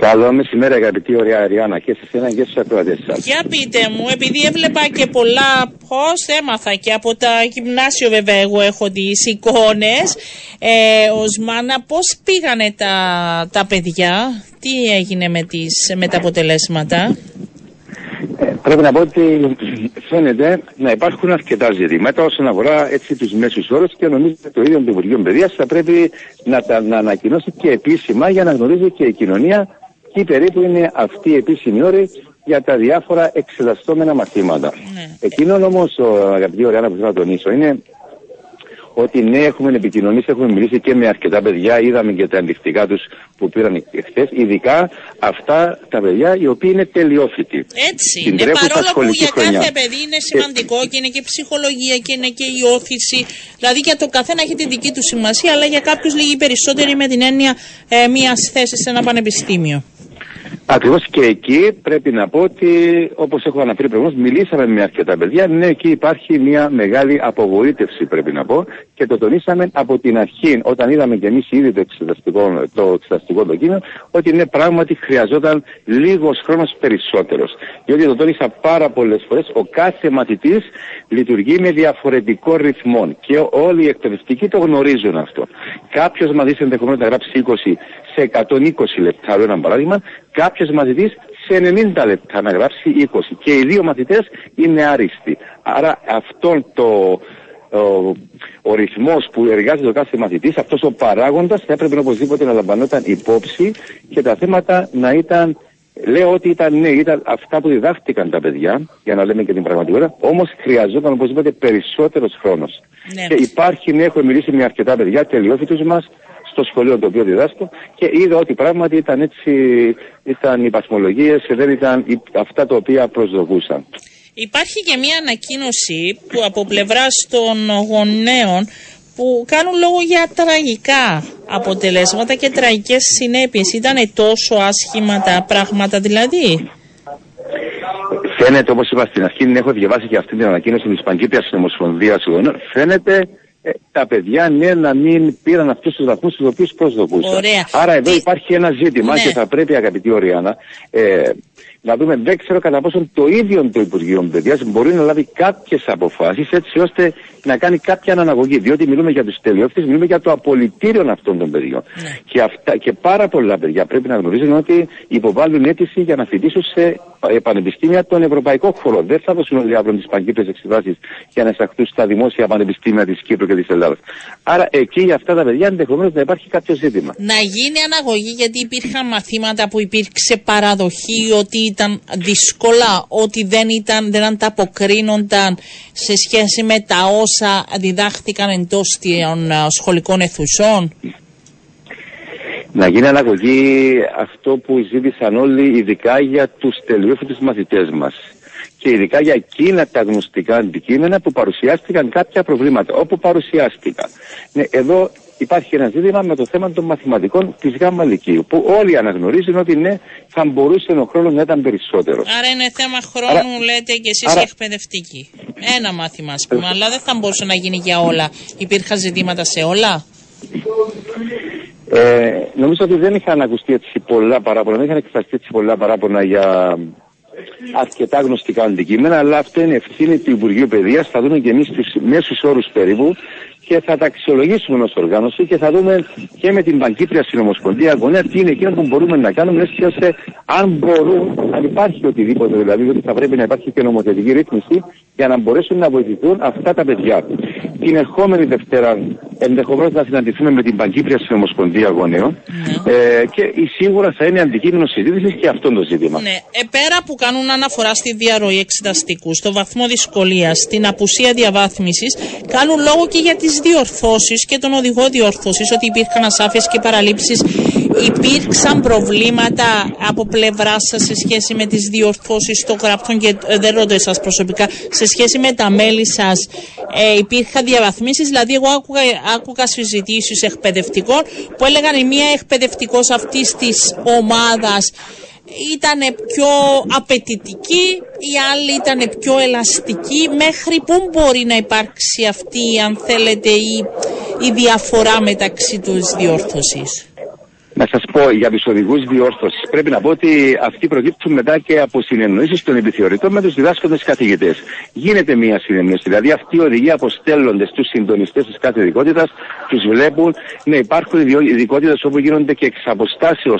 Καλό μεσημέρι αγαπητή ωραία Αριάννα και σε εσένα και στους ακροατές σας. Για πείτε μου, επειδή έβλεπα και πολλά πώς έμαθα και από τα γυμνάσιο βέβαια εγώ έχω τις εικόνες ε, ως μάνα πώς πήγανε τα, τα παιδιά, τι έγινε με, τις, με τα αποτελέσματα; Ε, πρέπει να πω ότι φαίνεται να υπάρχουν αρκετά ζητήματα όσον αφορά έτσι τους μέσους όρους και νομίζω ότι το ίδιο το Υπουργείο Παιδείας θα πρέπει να τα να ανακοινώσει και επίσημα για να γνωρίζει και η κοινωνία τι περίπου είναι αυτή η επίσημη όρη για τα διάφορα εξεταστόμενα μαθήματα. Ναι. Εκείνο όμως, αγαπητή Ωριάννα, που θέλω να τονίσω είναι ότι ναι, έχουμε επικοινωνήσει, έχουμε μιλήσει και με αρκετά παιδιά, είδαμε και τα ενδεικτικά τους που πήραν εχθέ, ειδικά αυτά τα παιδιά οι οποίοι είναι τελειόφοιτοι. Έτσι Την είναι, τρέχουσα παρόλο που σχολική για χρονιά. κάθε παιδί είναι σημαντικό και είναι και η ψυχολογία και είναι και η όθηση. Δηλαδή για το καθένα έχει τη δική του σημασία, αλλά για κάποιους λίγοι περισσότεροι με την έννοια ε, μιας θέσης σε ένα πανεπιστήμιο. Ακριβώς και εκεί πρέπει να πω ότι, όπως έχω αναφέρει προηγουμένως, μιλήσαμε με αρκετά παιδιά. Ναι, εκεί υπάρχει μια μεγάλη απογοήτευση, πρέπει να πω, και το τονίσαμε από την αρχή, όταν είδαμε και εμείς ήδη το εξεταστικό, το εξεταστικό δοκίμιο, ότι ναι, πράγματι χρειαζόταν λίγος χρόνος περισσότερος. Διότι το τόνισα πάρα πολλές φορές, ο κάθε μαθητής λειτουργεί με διαφορετικό ρυθμό και όλοι οι εκπαιδευτικοί το γνωρίζουν αυτό. Κάποιος μαθητής ενδεχομένως να γράψει 20 σε 120 λεπτά, λέω ένα παράδειγμα, κάποιος μαθητής σε 90 λεπτά να γράψει 20. Και οι δύο μαθητές είναι άριστοι. Άρα αυτό το, ο, ο ρυθμός που εργάζεται ο κάθε μαθητής, αυτός ο παράγοντας θα έπρεπε οπωσδήποτε να λαμβανόταν υπόψη και τα θέματα να ήταν. Λέω ότι ήταν ναι, ήταν αυτά που διδάχτηκαν τα παιδιά, για να λέμε και την πραγματικότητα, όμως χρειαζόταν οπωσδήποτε περισσότερος χρόνος. Ναι. Και υπάρχει, ναι, έχω μιλήσει με αρκετά παιδιά, τελειόφοιτους μας, στο σχολείο το οποίο διδάσκω και είδα ότι πράγματι ήταν έτσι, ήταν οι παθμολογίες, δεν ήταν οι- αυτά τα οποία προσδοκούσαν. Υπάρχει και μια ανακοίνωση που από πλευράς των γονέων που κάνουν λόγο για τραγικά αποτελέσματα και τραγικές συνέπειες. Ήταν τόσο άσχημα τα πράγματα δηλαδή; Φαίνεται, όπως είπα στην αρχή, έχω διαβάσει και αυτή την ανακοίνωση τη Παγκύπρια Ομοσπονδία Γονέων. Φαίνεται ε, τα παιδιά ναι να μην πήραν αυτούς τους βαθμούς τους οποίους προσδοκούσαν. Ωραία. Άρα εδώ Τι- υπάρχει ένα ζήτημα Ναι. και θα πρέπει, αγαπητή Οριάννα, ε, να δούμε, δεν ξέρω κατά πόσο το ίδιο το Υπουργείο Παιδείας μπορεί να λάβει κάποιες αποφάσεις έτσι ώστε να κάνει κάποια αναγωγή. Διότι μιλούμε για τους τελειώφτε, μιλούμε για το απολυτήριο αυτών των παιδιών. Ναι. Και, αυτά, και πάρα πολλά παιδιά πρέπει να γνωρίζουν ότι υποβάλλουν αίτηση για να φοιτήσουν σε ε, πανεπιστήμια των ευρωπαϊκών χωρών. Δεν θα δώσουν όλοι αύριο τις παγκύπριες εξετάσεις για να εισαχθούν στα δημόσια πανεπιστήμια της Κύπρου και της Ελλάδας. Άρα εκεί για αυτά τα παιδιά ενδεχομένως να υπάρχει κάποιο ζήτημα. Να γίνει αναγωγή γιατί υπήρχαν μαθήματα που υπήρξε παραδοχή ότι ήταν δύσκολα, ότι δεν, ήταν, δεν ανταποκρίνονταν σε σχέση με τα όσα διδάχθηκαν εντός των α, σχολικών αιθουσών. Να γίνει αναγωγή αυτό που ζήτησαν όλοι, ειδικά για τους τελειόφοιτου μαθητές μας. Και ειδικά για εκείνα τα γνωστικά αντικείμενα που παρουσιάστηκαν κάποια προβλήματα. Όπου παρουσιάστηκαν. Ναι, εδώ υπάρχει ένα ζήτημα με το θέμα των μαθηματικών της ΓΑΜΑ Λυκείου. Που όλοι αναγνωρίζουν ότι ναι, θα μπορούσε ο χρόνος να ήταν περισσότερος. Άρα είναι θέμα χρόνου, Άρα- λέτε και εσείς άρα- οι εκπαιδευτικοί. Ένα μάθημα, ας πούμε, αλλά δεν θα μπορούσε να γίνει για όλα. Υπήρχαν ζητήματα σε όλα; Ε, νομίζω ότι δεν είχαν ακουστεί έτσι πολλά παράπονα, δεν είχαν εκφραστεί έτσι πολλά παράπονα για αρκετά γνωστικά αντικείμενα, αλλά αυτό είναι ευθύνη του Υπουργείου Παιδείας. Θα δούμε και εμείς τους μέσους όρους περίπου και θα τα αξιολογήσουμε ως οργάνωση και θα δούμε και με την Παγκύπρια Συνομοσπονδία Γονέα τι είναι εκείνο που μπορούμε να κάνουμε έτσι ώστε αν μπορούν, αν υπάρχει οτιδήποτε δηλαδή, ότι θα πρέπει να υπάρχει και νομοθετική ρύθμιση για να μπορέσουν να βοηθηθούν αυτά τα παιδιά. Την ερχόμενη Δευτέρα ενδεχομένως να συναντηθούμε με την Παγκύπρια Συνομοσπονδία Γονέων ε, και σίγουρα θα είναι αντικείμενο συζήτησης και αυτό το ζήτημα. Ναι, ε, πέρα που κάνουν αναφορά στη διαρροή εξεταστικού, στο βαθμό δυσκολίας, στην απουσία διαβάθμισης, κάνουν λόγο και για τις διορθώσεις και τον οδηγό διορθώσει, ότι υπήρχαν ασάφειες και παραλήψεις. Υπήρξαν προβλήματα από πλευράς σας σε σχέση με τις διορθώσεις των γραπτών και ε, δεν ρωτώ εσάς προσωπικά, σε σχέση με τα μέλη σας. Ε, υπήρχαν διαβαθμίσεις, δηλαδή εγώ άκουγα, άκουγα συζητήσεις εκπαιδευτικών που έλεγαν η μία εκπαιδευτικός αυτής της ομάδας ήταν πιο απαιτητική, η άλλη ήταν πιο ελαστική. Μέχρι πού μπορεί να υπάρξει αυτή, αν θέλετε, η, η διαφορά μεταξύ τους διόρθωσης; Να σας πω για του οδηγού διόρθωσης. Πρέπει να πω ότι αυτοί προκύπτουν μετά και από συνεννοήσεις των επιθεωρητών με τους διδάσκοντες καθηγητές. Γίνεται μία συνεννόηση. Δηλαδή αυτοί οι οδηγοί αποστέλλονται στους συντονιστές της κάθε ειδικότητα, τους βλέπουν. Ναι, υπάρχουν ειδικότητες όπου γίνονται και εξ αποστάσεω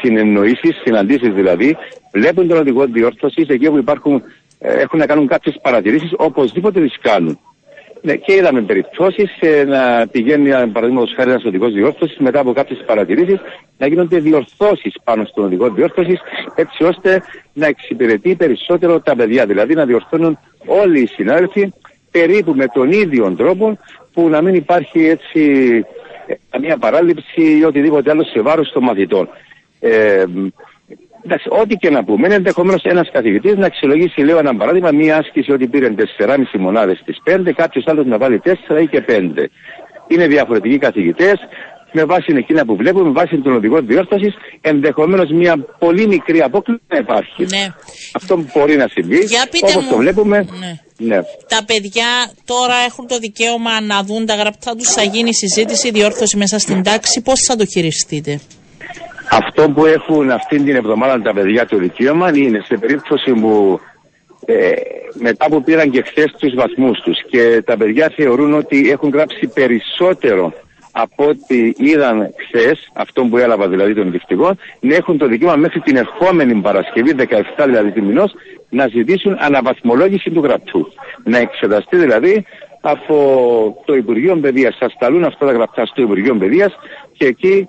συνεννοήσεις, συναντήσεις δηλαδή. Βλέπουν τον οδηγό διόρθωσης εκεί όπου υπάρχουν, ε, έχουν να κάνουν κάποιες παρατηρήσεις, οπωσδήποτε τις κάνουν. Ναι, και είδαμε περιπτώσεις ε, να πηγαίνει, παραδείγματος χάρη, ένας οδηγός διόρθωσης μετά από κάποιες παρατηρήσεις να γίνονται διορθώσεις πάνω στον οδηγό διόρθωσης έτσι ώστε να εξυπηρετεί περισσότερο τα παιδιά. Δηλαδή να διορθώνουν όλοι οι συνάδελφοι περίπου με τον ίδιο τρόπο που να μην υπάρχει έτσι ε, καμία παράληψη ή οτιδήποτε άλλο σε βάρος των μαθητών. Ε, Εντάξει, ό,τι και να πούμε, είναι ενδεχομένως ένας καθηγητής να αξιολογήσει, λέω ένα παράδειγμα, μία άσκηση ότι πήρε 4,5 μονάδες στις 5, κάποιος άλλος να βάλει 4 ή και 5. Είναι διαφορετικοί καθηγητές, με βάση εκείνα που βλέπουμε, με βάση τον οδηγό διόρθωσης, ενδεχομένως μια πολύ μικρή απόκληση να υπάρχει. Ναι. Αυτό μπορεί να συμβεί. Όπως το βλέπουμε. Ναι. Ναι. Τα παιδιά τώρα έχουν το δικαίωμα να δουν τα γραπτά τους, θα γίνει συζήτηση, διόρθωση μέσα στην τάξη. Πώς θα το χειριστείτε; Αυτό που έχουν αυτή την εβδομάδα τα παιδιά το δικαίωμα είναι σε περίπτωση που ε, μετά που πήραν και χθες τους βαθμούς τους και τα παιδιά θεωρούν ότι έχουν γράψει περισσότερο από ό,τι είδαν χθες, αυτό που έλαβα δηλαδή των ενδεικτικών, να έχουν το δικαίωμα μέχρι την ερχόμενη Παρασκευή, 17 δηλαδή του μηνός, να ζητήσουν αναβαθμολόγηση του γραπτού. Να εξεταστεί δηλαδή από το Υπουργείο Παιδείας. Σας σταλούν αυτά τα γραπτά στο Υπουργείο Παιδείας και εκεί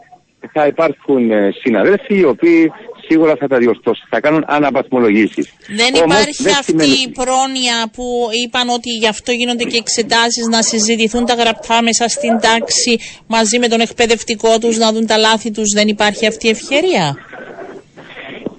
θα υπάρχουν ε, συναδέλφοι οι οποίοι σίγουρα θα τα διορθώσουν, θα κάνουν αναπαθμολογήσεις. Δεν υπάρχει αυτή η πρόνοια που είπαν ότι γι' αυτό γίνονται και εξετάσεις να συζητηθούν τα γραπτά μέσα στην τάξη μαζί με τον εκπαιδευτικό τους να δουν τα λάθη τους. Δεν υπάρχει αυτή η ευκαιρία;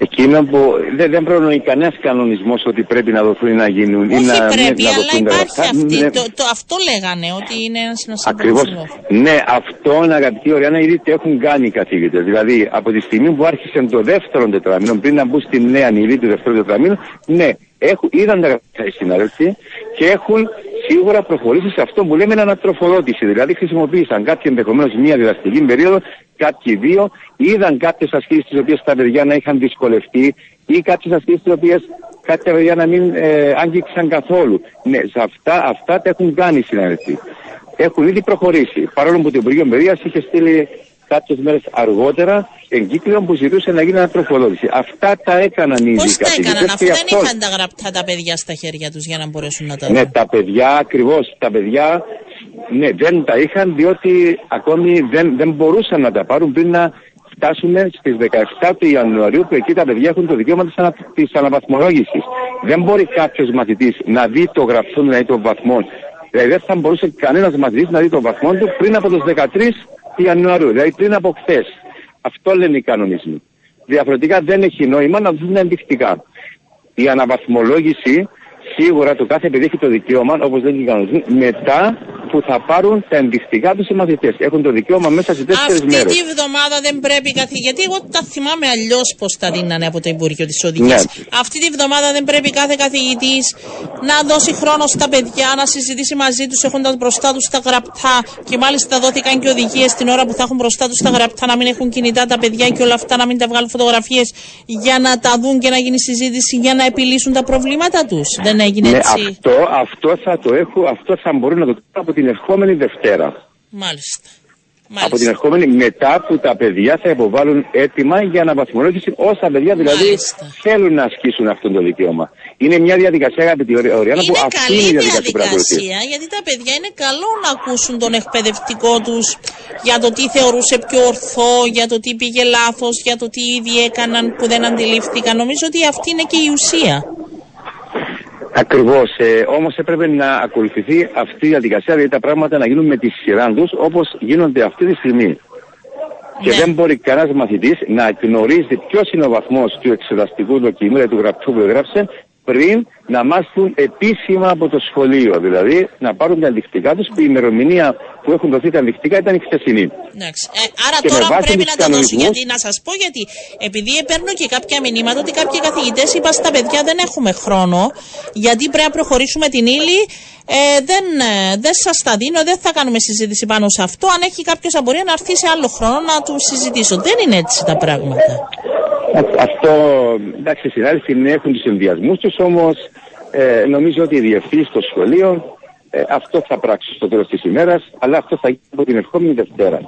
Εκείνο που δεν, δεν προνοεί κανένας κανονισμός ότι πρέπει να δοθούν ή να γίνουν. Όχι ή να, πρέπει, να αλλά υπάρχει αυτή. Ναι. Το, το, αυτό λέγανε, ότι είναι ένας Ακριβώς. Ναι, αυτόν αγαπητοί Ωριάννα, ήδη το έχουν κάνει οι καθηγητές. Δηλαδή, από τη στιγμή που άρχισε το δεύτερο τετραμήνο, πριν να μπουν στη νέα νηρή του δεύτερου τετραμήνου, ναι, έχουν, είδαν τα οι συνάδελφοι και έχουν σίγουρα προχωρήσει σε αυτό που λέμε ανατροφοδότηση. Δηλαδή χρησιμοποίησαν κάποιοι ενδεχομένως μία διδακτική περίοδο, κάποιοι δύο, είδαν κάποιες ασκήσεις τις οποίες τα παιδιά να είχαν δυσκολευτεί ή κάποιες ασκήσεις τις οποίες κάποια παιδιά να μην ε, άγγιξαν καθόλου. Ναι, σε αυτά, αυτά τα έχουν κάνει οι συνάδελφοι. Έχουν ήδη προχωρήσει. Παρόλο που το Υπουργείο Παιδείας είχε στείλει κάποιες μέρες αργότερα εγκύκλιο που ζητούσε να γίνει ανατροφοδότηση. Αυτά τα έκαναν ήδη. Πώς τα έκαναν, αφού δεν είχαν τα γραπτά τα παιδιά στα χέρια τους για να μπορέσουν να τα Ναι, τα παιδιά ακριβώς. Τα παιδιά ναι, δεν τα είχαν διότι ακόμη δεν, δεν μπορούσαν να τα πάρουν πριν να φτάσουμε στις 17 του Ιανουαρίου που εκεί τα παιδιά έχουν το δικαίωμα της ανα, αναβαθμολόγησης. Δεν μπορεί κάποιος μαθητής να δει το γραφτό, να δει το βαθμό. Δηλαδή δεν θα μπορούσε κανένας μαθητής να δει το βαθμό του πριν από τους 13 Ιανουαρίου, δηλαδή πριν από χθες. Αυτό λένε οι κανονισμοί. Διαφορετικά δεν έχει νόημα να δουν ενδεικτικά. Η αναβαθμολόγηση σίγουρα το κάθε παιδί έχει το δικαίωμα, όπως λένε οι κανονισμοί, μετά που θα πάρουν τα ενδεικτικά τους οι μαθητέ. Έχουν το δικαίωμα μέσα σε τέσσερις μέρε. Αυτή τη βδομάδα δεν πρέπει καθ... Γιατί εγώ τα θυμάμαι αλλιώς πώς τα δίνανε από το Υπουργείο της Οδηγίας. Ναι. Αυτή τη βδομάδα δεν πρέπει κάθε καθηγητής να δώσει χρόνο στα παιδιά, να συζητήσει μαζί τους έχοντας μπροστά τους τα γραπτά. Και μάλιστα δόθηκαν και οδηγίες την ώρα που θα έχουν μπροστά τους τα γραπτά να μην έχουν κινητά τα παιδιά και όλα αυτά να μην τα βγάλουν φωτογραφίες για να τα δουν και να γίνει συζήτηση για να επιλύσουν τα προβλήματα τους. Δεν έγινε ναι, Αυτό, αυτό θα το έχω, αυτό θα μπορούν να το κάνω από την ερχόμενη Δευτέρα. Μάλιστα. Μάλιστα. Από την ερχόμενη μετά που τα παιδιά θα υποβάλουν έτοιμα για να βαθμολογήσει όσα παιδιά δηλαδή Μάλιστα. θέλουν να ασκήσουν αυτό το δικαίωμα. Είναι μια διαδικασία, αγαπητή Οριάννα, που αυτή είναι η διαδικασία, διαδικασία γιατί τα παιδιά είναι καλό να ακούσουν τον εκπαιδευτικό τους για το τι θεωρούσε πιο ορθό, για το τι πήγε λάθος, για το τι ήδη έκαναν που δεν αντιλήφθηκαν. Νομίζω ότι αυτή είναι και η ουσία. Ακριβώς. Ε, Όμως έπρεπε να ακολουθηθεί αυτή η διαδικασία, δηλαδή τα πράγματα να γίνουν με τη σειρά τους όπως γίνονται αυτή τη στιγμή. Ναι. Και δεν μπορεί κανένας μαθητής να γνωρίζει ποιος είναι ο βαθμός του εξεταστικού δοκιμίου, του γραπτού που έγραψε, πριν να μάθουν επίσημα από το σχολείο. Δηλαδή να πάρουν τα ενδεικτικά τους που η ημερομηνία που έχουν δοθεί τα ενδεικτικά ήταν η χθεσινή. Ε, άρα τώρα πρέπει να τα δώσουν. Γιατί να σας πω γιατί, επειδή παίρνω και κάποια μηνύματα ότι κάποιοι καθηγητές είπαν στα παιδιά δεν έχουμε χρόνο, γιατί πρέπει να προχωρήσουμε την ύλη. Ε, δεν ε, δεν σας τα δίνω, δεν θα κάνουμε συζήτηση πάνω σε αυτό. Αν έχει κάποιος απορία να έρθει σε άλλο χρόνο να του συζητήσω. Δεν είναι έτσι τα πράγματα. Αυτό, εντάξει, οι συνάδελφοι έχουν τους ενδιασμούς τους, όμως ε, νομίζω ότι οι διευθύνσεις στο σχολείο ε, αυτό θα πράξει στο τέλος της ημέρας, αλλά αυτό θα γίνει από την ερχόμενη Δευτέρα.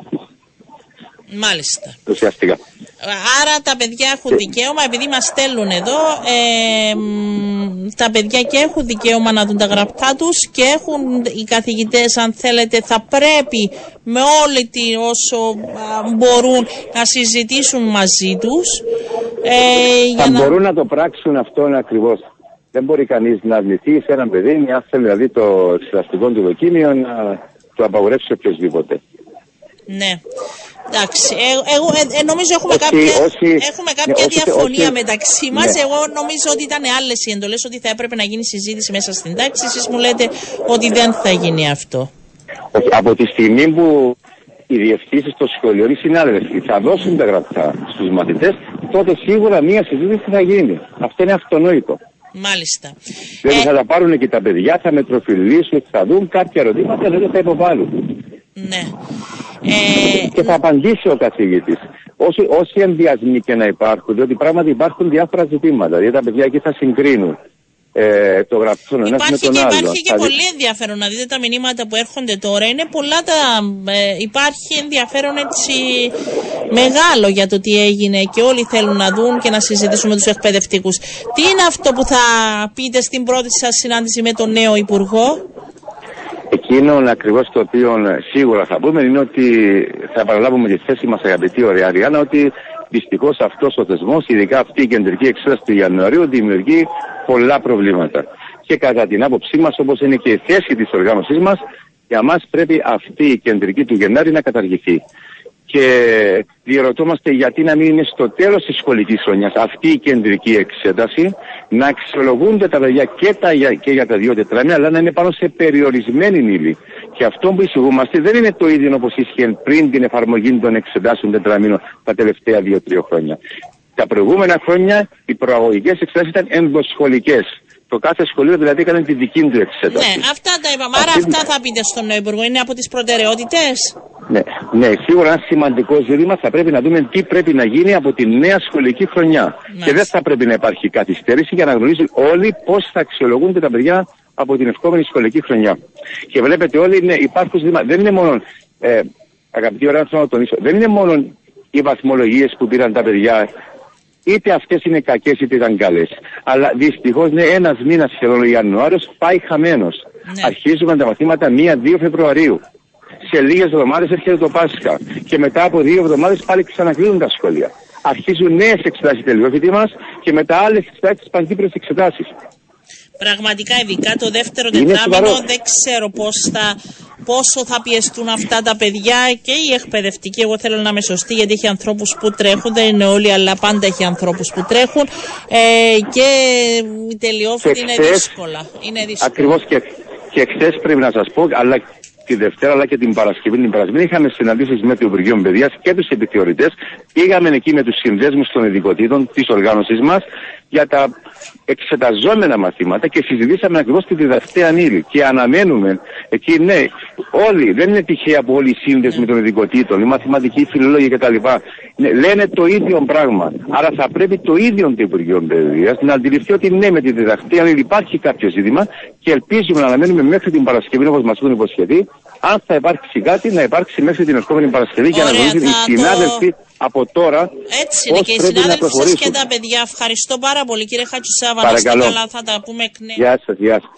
Μάλιστα. Ουσιαστικά. Άρα τα παιδιά έχουν δικαίωμα, επειδή μας στέλνουν εδώ, ε, τα παιδιά και έχουν δικαίωμα να δουν τα γραπτά τους και έχουν οι καθηγητές, αν θέλετε, θα πρέπει με όλη τη όσο μπορούν να συζητήσουν μαζί τους. Ε, θα να... μπορούν να το πράξουν αυτό ακριβώς. Δεν μπορεί κανείς να αρνηθεί σε έναν παιδί, μια θέλει δηλαδή το εξεταστικό του δοκίμιο να το απαγορεύσει οποιοδήποτε. Ναι. Εντάξει, εγώ, ε, ε, νομίζω έχουμε κάποια, έχουμε ναι, κάποια διαφωνία μεταξύ μας. Ναι. Εγώ νομίζω ότι ήταν άλλες οι εντολές, ότι θα έπρεπε να γίνει συζήτηση μέσα στην τάξη. Εσείς μου λέτε ότι δεν θα γίνει αυτό. Από τη στιγμή που οι διευθύνσεις των σχολείων, οι συνάδελφοι θα δώσουν τα γραπτά στους μαθητές, τότε σίγουρα μία συζήτηση θα γίνει. Αυτό είναι αυτονόητο. Μάλιστα. Δηλαδή ε... θα τα πάρουν και τα παιδιά, θα μετροφιλήσουν, θα δουν κάποια ερωτήματα, δεν θα υποβάλουν. Ναι. Ε, και θα απαντήσει ο καθηγητής. Όσοι, όσοι ενδιασμοί και να υπάρχουν, διότι πράγματι υπάρχουν διάφορα ζητήματα. Δηλαδή τα παιδιά εκεί θα συγκρίνουν ε, το γραφείο ένας με τον και, άλλο. Υπάρχει και πολύ ενδιαφέρον να δείτε τα μηνύματα που έρχονται τώρα. Είναι πολλά τα. Ε, υπάρχει ενδιαφέρον έτσι μεγάλο για το τι έγινε και όλοι θέλουν να δουν και να συζητήσουν με τους εκπαιδευτικούς. Τι είναι αυτό που θα πείτε στην πρώτη σας συνάντηση με τον νέο Υπουργό; Εκείνο ακριβώς το οποίο σίγουρα θα πούμε είναι ότι θα παραλάβουμε τη θέση μας, αγαπητή ωραία Ριάννα, ότι δυστυχώς αυτός ο θεσμός, ειδικά αυτή η κεντρική εξέταση του Ιανουαρίου, δημιουργεί πολλά προβλήματα. Και κατά την άποψή μας, όπως είναι και η θέση της οργάνωσής μας, για μας πρέπει αυτή η κεντρική του Γενάρη να καταργηθεί και διερωτώμαστε γιατί να μην είναι στο τέλος της σχολικής χρονιάς αυτή η κεντρική εξέταση να αξιολογούνται τα παιδιά και, τα, και για τα δύο τετράμια αλλά να είναι πάνω σε περιορισμένη ύλη. Και αυτό που εισηγούμαστε δεν είναι το ίδιο όπως ίσχυε πριν την εφαρμογή των εξετάσεων τετραμήνων τα τελευταία δύο-τρία χρόνια. Τα προηγούμενα χρόνια οι προαγωγικές εξετάσεις ήταν ενδοσχολικές. Το κάθε σχολείο δηλαδή έκανε τη δική του εξέταση. Ναι, αυτά τα είπαμε. Άρα αυτά θα πείτε στον Υπουργό. Είναι από τις προτεραιότητες; Ναι, ναι, σίγουρα ένα σημαντικό ζήτημα θα πρέπει να δούμε τι πρέπει να γίνει από τη νέα σχολική χρονιά. Και δεν θα πρέπει να υπάρχει καθυστέρηση για να γνωρίζουν όλοι πώς θα αξιολογούνται τα παιδιά από την ευχόμενη σχολική χρονιά. Και βλέπετε όλοι, ναι, υπάρχουν ζητήματα. Δεν είναι μόνο, ε, αγαπητοί ωραία, θέλω να τονίσω, δεν είναι μόνο οι βαθμολογίες που πήραν τα παιδιά είτε αυτές είναι κακές είτε ήταν καλές. Αλλά δυστυχώς είναι ένας μήνας σχεδόν ο Ιανουάριος πάει χαμένος. Ναι. Αρχίζουμε τα μαθήματα 1-2 Φεβρουαρίου. Σε λίγες εβδομάδες έρχεται το Πάσχα. Και μετά από δύο εβδομάδες πάλι ξανακλίνουν τα σχολεία. Αρχίζουν νέες εξετάσεις τελειόφοιτη μας και μετά άλλες εξετάσεις παντύπρε εξετάσεις. Πραγματικά, ειδικά το δεύτερο τετράμινο, δεν ξέρω πώς θα, πόσο θα πιεστούν αυτά τα παιδιά και οι εκπαιδευτικοί. Εγώ θέλω να είμαι σωστή, γιατί έχει ανθρώπους που τρέχουν, δεν είναι όλοι, αλλά πάντα έχει ανθρώπους που τρέχουν. Ε, και η τελειόφοιτη είναι δύσκολα. Είναι δύσκολα. Ακριβώς και, και χθες πρέπει να σας πω, αλλά τη Δευτέρα αλλά και την Παρασκευή. Την Παρασκευή είχαμε συναντήσεις με το Υπουργείο Παιδείας και τους επιθεωρητές. Πήγαμε εκεί με τους συνδέσμους των ειδικοτήτων της οργάνωσή μας για τα εξεταζόμενα μαθήματα και συζητήσαμε ακριβώς τη διδακτέα ύλη. Και αναμένουμε εκεί, ναι, όλοι, δεν είναι τυχαία που όλοι οι σύνδεσμοι των ειδικοτήτων, οι μαθηματικοί, οι φιλολόγοι κτλ. Ναι, λένε το ίδιο πράγμα. Άρα θα πρέπει το ίδιο το Υπουργείο Παιδείας να αντιληφθεί ότι ναι, με τη διδακτέα ύλη υπάρχει κάποιο ζήτημα και ελπίζουμε να αναμένουμε μέχρι την Παρασκευή όπως μας έχουν υποσχεθεί. Αν θα υπάρξει κάτι, να υπάρξει μέχρι την ερχόμενη Παρασκευή για να γνωρίζουν οι συνάδελφοι από τώρα. Έτσι είναι και οι συνάδελφοι σας και τα παιδιά. Ευχαριστώ πάρα πολύ κύριε Χατσουσάβα. Να είστε καλά, θα τα πούμε εκ νέου. Γεια σας, γεια σας.